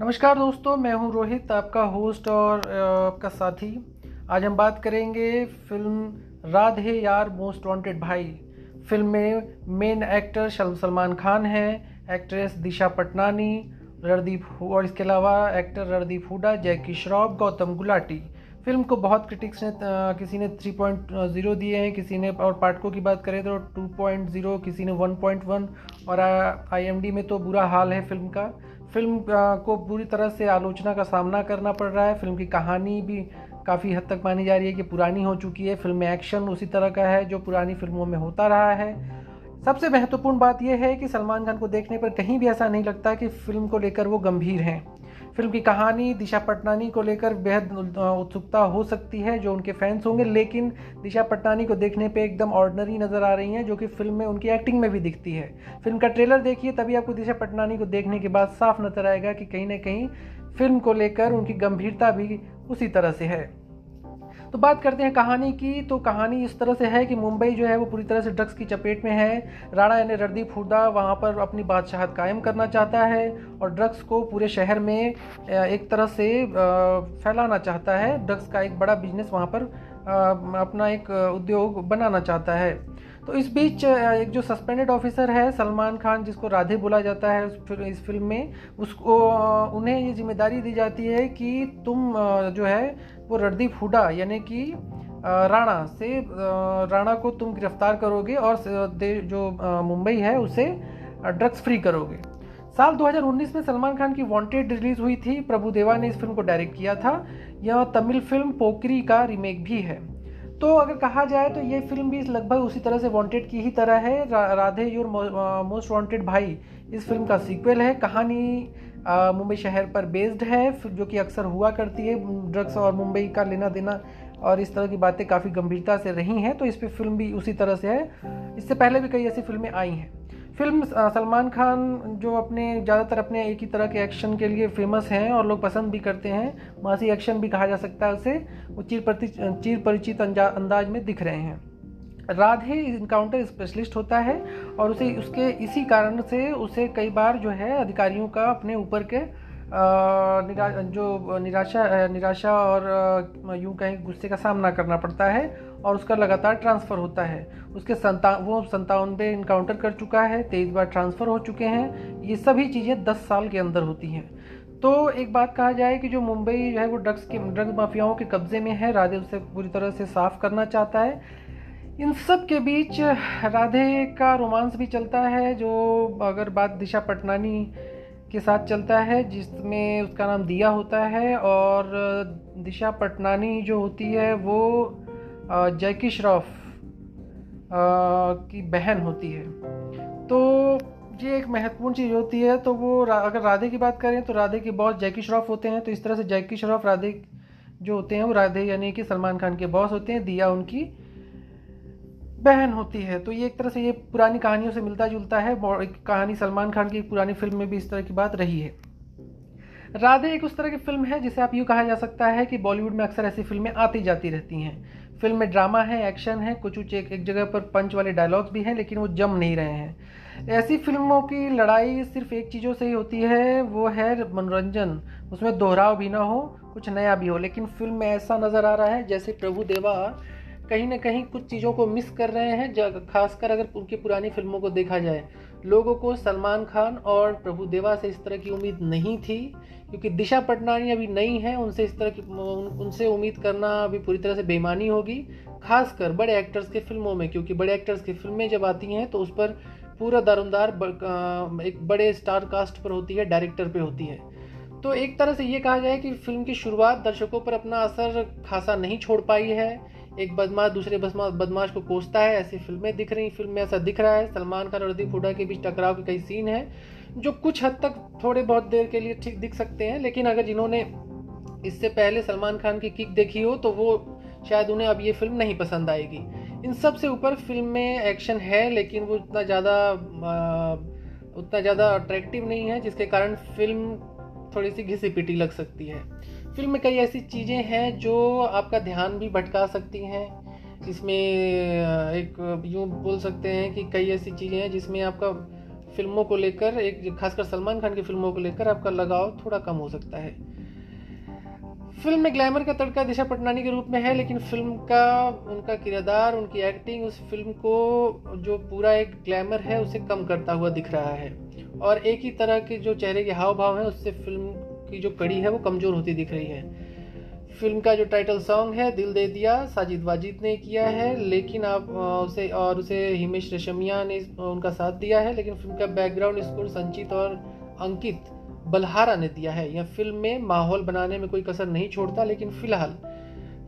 नमस्कार दोस्तों, मैं हूँ रोहित, आपका होस्ट और आपका साथी। आज हम बात करेंगे फ़िल्म राधे यार, मोस्ट वांटेड भाई। फ़िल्म में मेन एक्टर सल- सलमान खान है एक्ट्रेस दिशा पटनानी रणदीप और इसके अलावा एक्टर रणदीप हुडा, जैकी श्रॉफ, गौतम गुलाटी। फ़िल्म को बहुत क्रिटिक्स ने किसी ने 3.0 दिए हैं, किसी ने, और पाठकों की बात करें तो 2.0 किसी ने 1.1 और आईएमडी में तो बुरा हाल है फ़िल्म का। फ़िल्म को पूरी तरह से आलोचना का सामना करना पड़ रहा है। फ़िल्म की कहानी भी काफ़ी हद तक मानी जा रही है कि पुरानी हो चुकी है। फ़िल्म में एक्शन उसी तरह का है जो पुरानी फ़िल्मों में होता रहा है। सबसे महत्वपूर्ण बात यह है कि सलमान खान को देखने पर कहीं भी ऐसा नहीं लगता कि फ़िल्म को लेकर वो गंभीर हैं। फ़िल्म की कहानी, दिशा पटनानी को लेकर बेहद उत्सुकता हो सकती है, जो उनके फैंस होंगे। लेकिन दिशा पटनानी को देखने पे एकदम ऑर्डनरी नज़र आ रही हैं, जो कि फ़िल्म में उनकी एक्टिंग में भी दिखती है। फ़िल्म का ट्रेलर देखिए, तभी आपको दिशा पटनानी को देखने के बाद साफ़ नज़र आएगा कि कहीं ना कहीं फ़िल्म को लेकर उनकी गंभीरता भी उसी तरह से है। तो बात करते हैं कहानी की। तो कहानी इस तरह से है कि मुंबई जो है वो पूरी तरह से ड्रग्स की चपेट में है। राणा यानी रणदीप हुडा वहाँ पर अपनी बादशाहत कायम करना चाहता है और ड्रग्स को पूरे शहर में एक तरह से फैलाना चाहता है। ड्रग्स का एक बड़ा बिज़नेस वहाँ पर अपना एक उद्योग बनाना चाहता है। तो इस बीच एक जो सस्पेंडेड ऑफिसर है, सलमान खान, जिसको राधे बोला जाता है इस फ़िल्म में, उसको उन्हें ये ज़िम्मेदारी दी जाती है कि तुम जो है, वो रणदीप हुडा, यानी कि राणा से राणा को तुम गिरफ़्तार करोगे और जो मुंबई है, उसे ड्रग्स फ्री करोगे। साल 2019 में सलमान खान की वांटेड रिलीज़ हुई थी। प्रभु देवा ने इस फ़िल्म को डायरेक्ट किया था। यह तमिल फ़िल्म पोकरी का रीमेक भी है। तो अगर कहा जाए तो ये फ़िल्म भी लगभग उसी तरह से वांटेड की ही तरह है। राधे योर मोस्ट वांटेड भाई, इस फ़िल्म का सीक्वल है। कहानी मुंबई शहर पर बेस्ड है जो कि अक्सर हुआ करती है ड्रग्स और मुंबई का लेना देना और इस तरह की बातें काफ़ी गंभीरता से रही हैं तो इस पर फ़िल्म भी उसी तरह से है। इससे पहले भी कई ऐसी फ़िल्में आई हैं। फ़िल्म सलमान खान जो अपने, ज़्यादातर अपने एक ही तरह के एक्शन के लिए फ़ेमस हैं और लोग पसंद भी करते हैं, मासी एक्शन भी कहा जा सकता है उसे, वो चीर प्रति चीर परिचित अंदाज में दिख रहे हैं। राधे इनकाउंटर स्पेशलिस्ट होता है और उसे, उसके इसी कारण से उसे कई बार जो है अधिकारियों का अपने ऊपर के निरा, जो निराशा निराशा और यूँ कहें गुस्से का सामना करना पड़ता है और उसका लगातार ट्रांसफ़र होता है। उसके संता वो संतानवे इनकाउंटर कर चुका है तेईस बार ट्रांसफ़र हो चुके हैं। ये सभी चीज़ें दस साल के अंदर होती हैं। तो एक बात कहा जाए कि जो मुंबई जो है वो ड्रग्स के ड्रग्स माफियाओं के कब्जे में है राधे उसे पूरी तरह से साफ़ करना चाहता है। इन सब के बीच राधे का रोमांस भी चलता है जो अगर बात दिशा पटनानी के साथ चलता है, जिसमें उसका नाम दिया होता है और दिशा पटनानी जो होती है वो जैकी श्रॉफ की बहन होती है। तो ये एक महत्वपूर्ण चीज़ होती है तो वो अगर राधे की बात करें तो राधे के बॉस जैकी श्रॉफ होते हैं तो इस तरह से जैकी श्रॉफ राधे जो होते हैं वो राधे यानी कि सलमान खान के बॉस होते हैं, दिया उनकी। बहन होती है तो ये एक तरह से ये पुरानी कहानियों से मिलता जुलता है कहानी सलमान खान की पुरानी फ़िल्म में भी इस तरह की बात रही है। राधे एक उस तरह की फ़िल्म है जिसे आप यूँ कहा जा सकता है कि बॉलीवुड में अक्सर ऐसी फ़िल्में आती जाती रहती हैं। फ़िल्म में ड्रामा है एक्शन है कुछ कुछ एक, एक जगह पर पंच वाले डायलॉग्स भी हैं लेकिन वो जम नहीं रहे हैं। ऐसी फ़िल्मों की लड़ाई सिर्फ़ एक चीज़ों से ही होती है वो है मनोरंजन। उसमें दोहराव भी ना हो कुछ नया भी हो लेकिन फ़िल्म में ऐसा नज़र आ रहा है जैसे प्रभु देवा कहीं ना कहीं कुछ चीज़ों को मिस कर रहे हैं खासकर अगर उनकी पुरानी फ़िल्मों को देखा जाए। लोगों को सलमान खान और प्रभु देवा से इस तरह की उम्मीद नहीं थी, क्योंकि दिशा पटनानी अभी नई है, उनसे इस तरह की उन- उनसे उम्मीद करना अभी पूरी तरह से बेमानी होगी, खासकर बड़े एक्टर्स के फ़िल्मों में, क्योंकि बड़े एक्टर्स की फ़िल्में जब आती हैं तो उस पर पूरा दारोमदार एक बड़े स्टार कास्ट पर होती है डायरेक्टर पर होती है। तो एक तरह से ये कहा जाए कि फ़िल्म की शुरुआत दर्शकों पर अपना असर खासा नहीं छोड़ पाई है एक बदमाश, दूसरे बदमाश को कोसता है, ऐसी फ़िल्में दिख रही फ़िल्म में ऐसा दिख रहा है, सलमान खान और रणदीप हुडा के बीच टकराव के कई सीन हैं, जो कुछ हद तक थोड़े बहुत देर के लिए ठीक दिख सकते हैं, लेकिन अगर जिन्होंने इससे पहले सलमान खान की किक देखी हो तो वो शायद उन्हें अब ये फ़िल्म नहीं पसंद आएगी। इन सबसे ऊपर फ़िल्म में एक्शन है, लेकिन वो उतना ज़्यादा उतना ज़्यादा अट्रैक्टिव नहीं है, जिसके कारण फ़िल्म थोड़ी सी घिसी पिटी लग सकती है। फ़िल्म में कई ऐसी चीज़ें हैं जो आपका ध्यान भी भटका सकती हैं। इसमें एक यूँ बोल सकते हैं कि कई ऐसी चीज़ें हैं जिसमें आपका फ़िल्मों को लेकर, एक खासकर सलमान खान की फ़िल्मों को लेकर आपका लगाव थोड़ा कम हो सकता है। फ़िल्म में ग्लैमर का तड़का दिशा पटनानी के रूप में है, लेकिन फ़िल्म का, उनका किरदार, उनकी एक्टिंग उस फ़िल्म को, जो पूरा एक ग्लैमर है, उसे कम करता हुआ दिख रहा है। और एक ही तरह के जो चेहरे के हाव भाव हैं, उससे फ़िल्म की जो कड़ी है वो कमज़ोर होती दिख रही है। फ़िल्म का जो टाइटल सॉन्ग है, दिल दे दिया, साजिद वाजिद ने किया है, लेकिन आप उसे, और उसे हिमेश रेशमिया ने उनका साथ दिया है, लेकिन फ़िल्म का बैकग्राउंड स्कोर संचित और अंकित बलहारा ने दिया है। यह फ़िल्म में माहौल बनाने में कोई कसर नहीं छोड़ता, लेकिन फ़िलहाल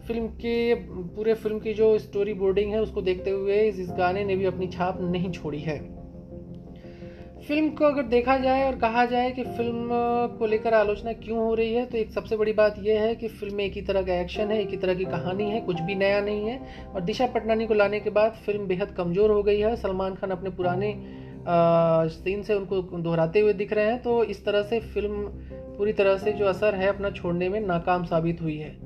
फ़िल्म के, पूरे फ़िल्म की जो स्टोरी बोर्डिंग है, उसको देखते हुए इस गाने ने भी अपनी छाप नहीं छोड़ी है। फ़िल्म को अगर देखा जाए और कहा जाए कि फ़िल्म को लेकर आलोचना क्यों हो रही है तो एक सबसे बड़ी बात यह है कि फ़िल्म में एक ही तरह का एक्शन है, एक ही तरह की कहानी है, कुछ भी नया नहीं है। और दिशा पटनानी को लाने के बाद फ़िल्म बेहद कमज़ोर हो गई है। सलमान खान अपने पुराने सीन से उनको दोहराते हुए दिख रहे हैं। तो इस तरह से फ़िल्म पूरी तरह से जो असर है अपना छोड़ने में नाकाम साबित हुई है।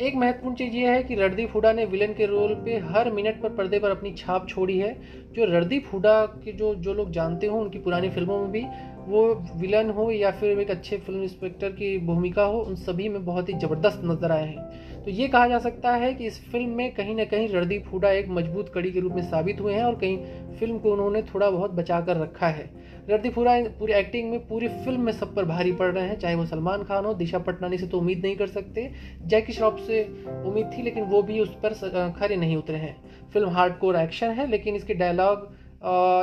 एक महत्वपूर्ण चीज़ यह है कि रणदीप हुडा ने विलन के रोल पे हर मिनट पर पर्दे पर अपनी छाप छोड़ी है। जो रणदीप हुडा के जो जो लोग जानते हो, उनकी पुरानी फ़िल्मों में भी वो विलन हो या फिर एक अच्छे फ़िल्म इंस्पेक्टर की भूमिका हो, उन सभी में बहुत ही ज़बरदस्त नज़र आए हैं। तो ये कहा जा सकता है कि इस फ़िल्म में कहीं ना कहीं रणदीप हुडा एक मज़बूत कड़ी के रूप में साबित हुए हैं और कहीं फ़िल्म को उन्होंने थोड़ा बहुत बचा कर रखा है। रणदीप हुडा पूरी एक्टिंग में पूरी फ़िल्म में सब पर भारी पड़ रहे हैं, चाहे वो सलमान खान हो, दिशा पटनानी से तो उम्मीद नहीं कर सकते। जैकी श्रॉफ से उम्मीद थी, लेकिन वो भी उस पर खरे नहीं उतरे हैं। फ़िल्म हार्ड एक्शन है, लेकिन इसके डायलॉग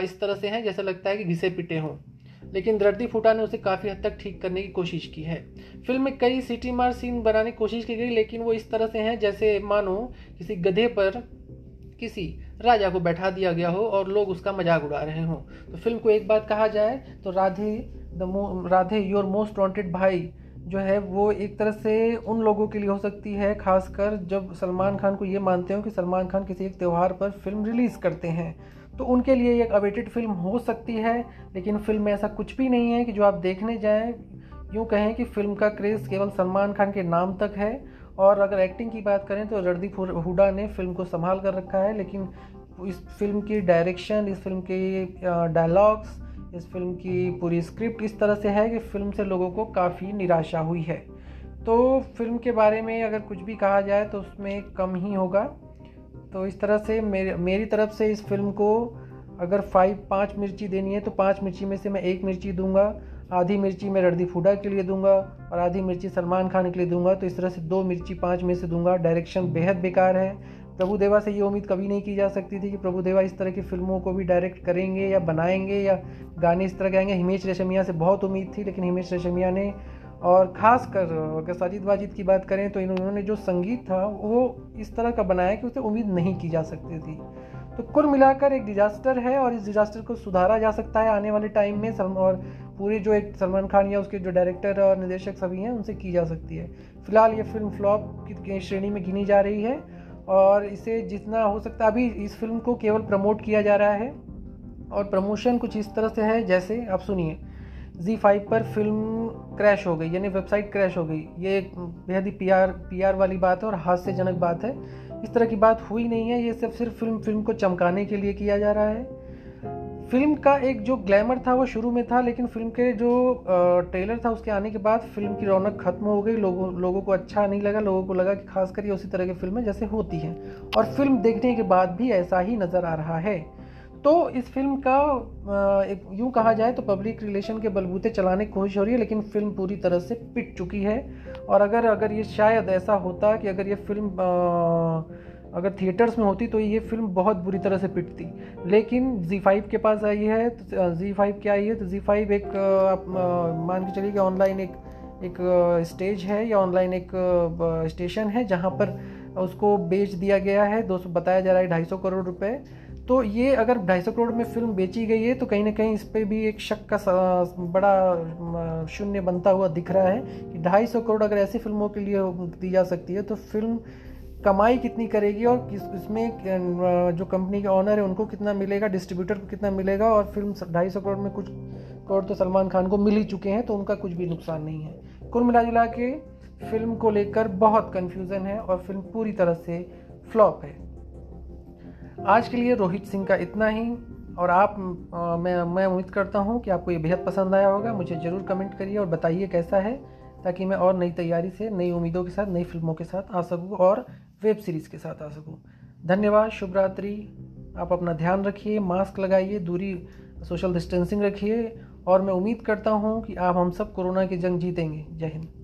इस तरह से हैं, जैसा लगता है कि घिसे पिटे हों। लेकिन दर्दी फूटा ने उसे काफ़ी हद तक ठीक करने की कोशिश की है। फ़िल्म में कई सिटी मार सीन बनाने की कोशिश की गई, लेकिन वो इस तरह से हैं जैसे मानो किसी गधे पर किसी राजा को बैठा दिया गया हो और लोग उसका मज़ाक उड़ा रहे हों। तो फ़िल्म को एक बात कहा जाए तो Radhe the Radhe your most wanted Bhai जो है, वो एक तरह से उन लोगों के लिए हो सकती है, खासकर जब सलमान खान को ये मानते हो कि सलमान खान किसी एक त्यौहार पर फ़िल्म रिलीज़ करते हैं। तो उनके लिए एक अवेटेड फ़िल्म हो सकती है, लेकिन फ़िल्म में ऐसा कुछ भी नहीं है कि जो आप देखने जाएँ। यूँ कहें कि फ़िल्म का क्रेज़ केवल सलमान खान के नाम तक है। और अगर एक्टिंग की बात करें तो रणदीप हुडा ने फ़िल्म को संभाल कर रखा है, लेकिन इस फ़िल्म की डायरेक्शन इस फ़िल्म के डायलॉग्स इस फ़िल्म की पूरी स्क्रिप्ट इस तरह से है कि फ़िल्म से लोगों को काफ़ी निराशा हुई है। तो फ़िल्म के बारे में अगर कुछ भी कहा जाए तो उसमें कम ही होगा। तो इस तरह से मेरी मेरी तरफ़ से इस फ़िल्म को अगर फाइव पाँच मिर्ची देनी है तो पाँच मिर्ची में से मैं एक मिर्ची दूँगा, आधी मिर्ची मैं रणदीप फूडा के लिए दूँगा और आधी मिर्ची सलमान खान के लिए दूँगा तो इस तरह से दो मिर्ची पाँच में से दूँगा। डायरेक्शन बेहद बेकार है। प्रभु देवा से ये उम्मीद कभी नहीं की जा सकती थी कि प्रभु देवा इस तरह की फ़िल्मों को भी डायरेक्ट करेंगे या बनाएँगे या गाने इस तरह के आएँगे हिमेश रेशमिया से बहुत उम्मीद थी, लेकिन हिमेश रेशमिया ने और ख़ास कर, अगर साजिद वाजिद की बात करें तो इन्होंने जो संगीत था, वो इस तरह का बनाया कि उसे उम्मीद नहीं की जा सकती थी। तो कुल मिलाकर एक डिजास्टर है और इस डिजास्टर को सुधारा जा सकता है आने वाले टाइम में और पूरे जो एक सलमान खान या उसके जो डायरेक्टर और निर्देशक सभी हैं, उनसे की जा सकती है। फ़िलहाल ये फ़िल्म फ्लॉप की श्रेणी में गिनी जा रही है और इसे जितना हो सकता है, अभी इस फ़िल्म को केवल प्रमोट किया जा रहा है और प्रमोशन कुछ इस तरह से है, जैसे आप सुनिए। जी फाइव पर फ़िल्म क्रैश हो गई, यानी वेबसाइट क्रैश हो गई। ये एक बेहद ही पीआर पीआर वाली बात है और हास्यजनक बात है। इस तरह की बात हुई नहीं है, ये सब सिर्फ़ फ़िल्म फ़िल्म को चमकाने के लिए किया जा रहा है। फ़िल्म का एक जो ग्लैमर था, वो शुरू में था, लेकिन फ़िल्म के जो ट्रेलर था, उसके आने के बाद फ़िल्म की रौनक खत्म हो गई। लोगों लोगों को अच्छा नहीं लगा, लोगों को लगा कि खासकर ये उसी तरह की फ़िल्में जैसे होती हैं। और फ़िल्म देखने के बाद भी ऐसा ही नज़र आ रहा है। तो इस फ़िल्म का एक यूँ कहा जाए तो पब्लिक रिलेशन के बलबूते चलाने की कोशिश हो रही है, लेकिन फ़िल्म पूरी तरह से पिट चुकी है। और अगर अगर ये शायद ऐसा होता कि अगर ये फ़िल्म अगर थिएटर्स में होती तो ये फ़िल्म बहुत बुरी तरह से पिटती। लेकिन जी फाइव के पास आई है तो जी फाइव क्या आई है तो जी फाइव एक आप मान के चलिए कि ऑनलाइन एक एक स्टेज है या ऑनलाइन एक स्टेशन है जहाँ पर उसको बेच दिया गया है, दो सौ, बताया जा रहा है ढाई करोड़ रुपए। तो ये अगर ढाई सौ करोड़ में फ़िल्म बेची गई है तो कहीं ना कहीं इस पर भी एक शक का बड़ा शून्य बनता हुआ दिख रहा है कि ढाई सौ करोड़ अगर ऐसी फ़िल्मों के लिए दी जा सकती है तो फ़िल्म कमाई कितनी करेगी और किस, इसमें जो कंपनी के ऑनर है, उनको कितना मिलेगा डिस्ट्रीब्यूटर को कितना मिलेगा और फ़िल्म ढाई सौ करोड़ में कुछ करोड़ तो सलमान खान को मिल ही चुके हैं तो उनका कुछ भी नुकसान नहीं है। कुल मिला जुला के फ़िल्म को लेकर बहुत कन्फ्यूज़न है और फ़िल्म पूरी तरह से फ्लॉप है। आज के लिए रोहित सिंह का इतना ही और आप आ, मैं मैं उम्मीद करता हूँ कि आपको ये बेहद पसंद आया होगा। मुझे ज़रूर कमेंट करिए और बताइए कैसा है ताकि मैं और नई तैयारी से नई उम्मीदों के साथ नई फ़िल्मों के साथ आ सकूँ और वेब सीरीज़ के साथ आ सकूँ। धन्यवाद शुभ रात्रि। आप अपना ध्यान रखिए मास्क लगाइए दूरी सोशल डिस्टेंसिंग रखिए। और मैं उम्मीद करता हूँ कि आप हम सब कोरोना की जंग जीतेंगे। जय हिंद।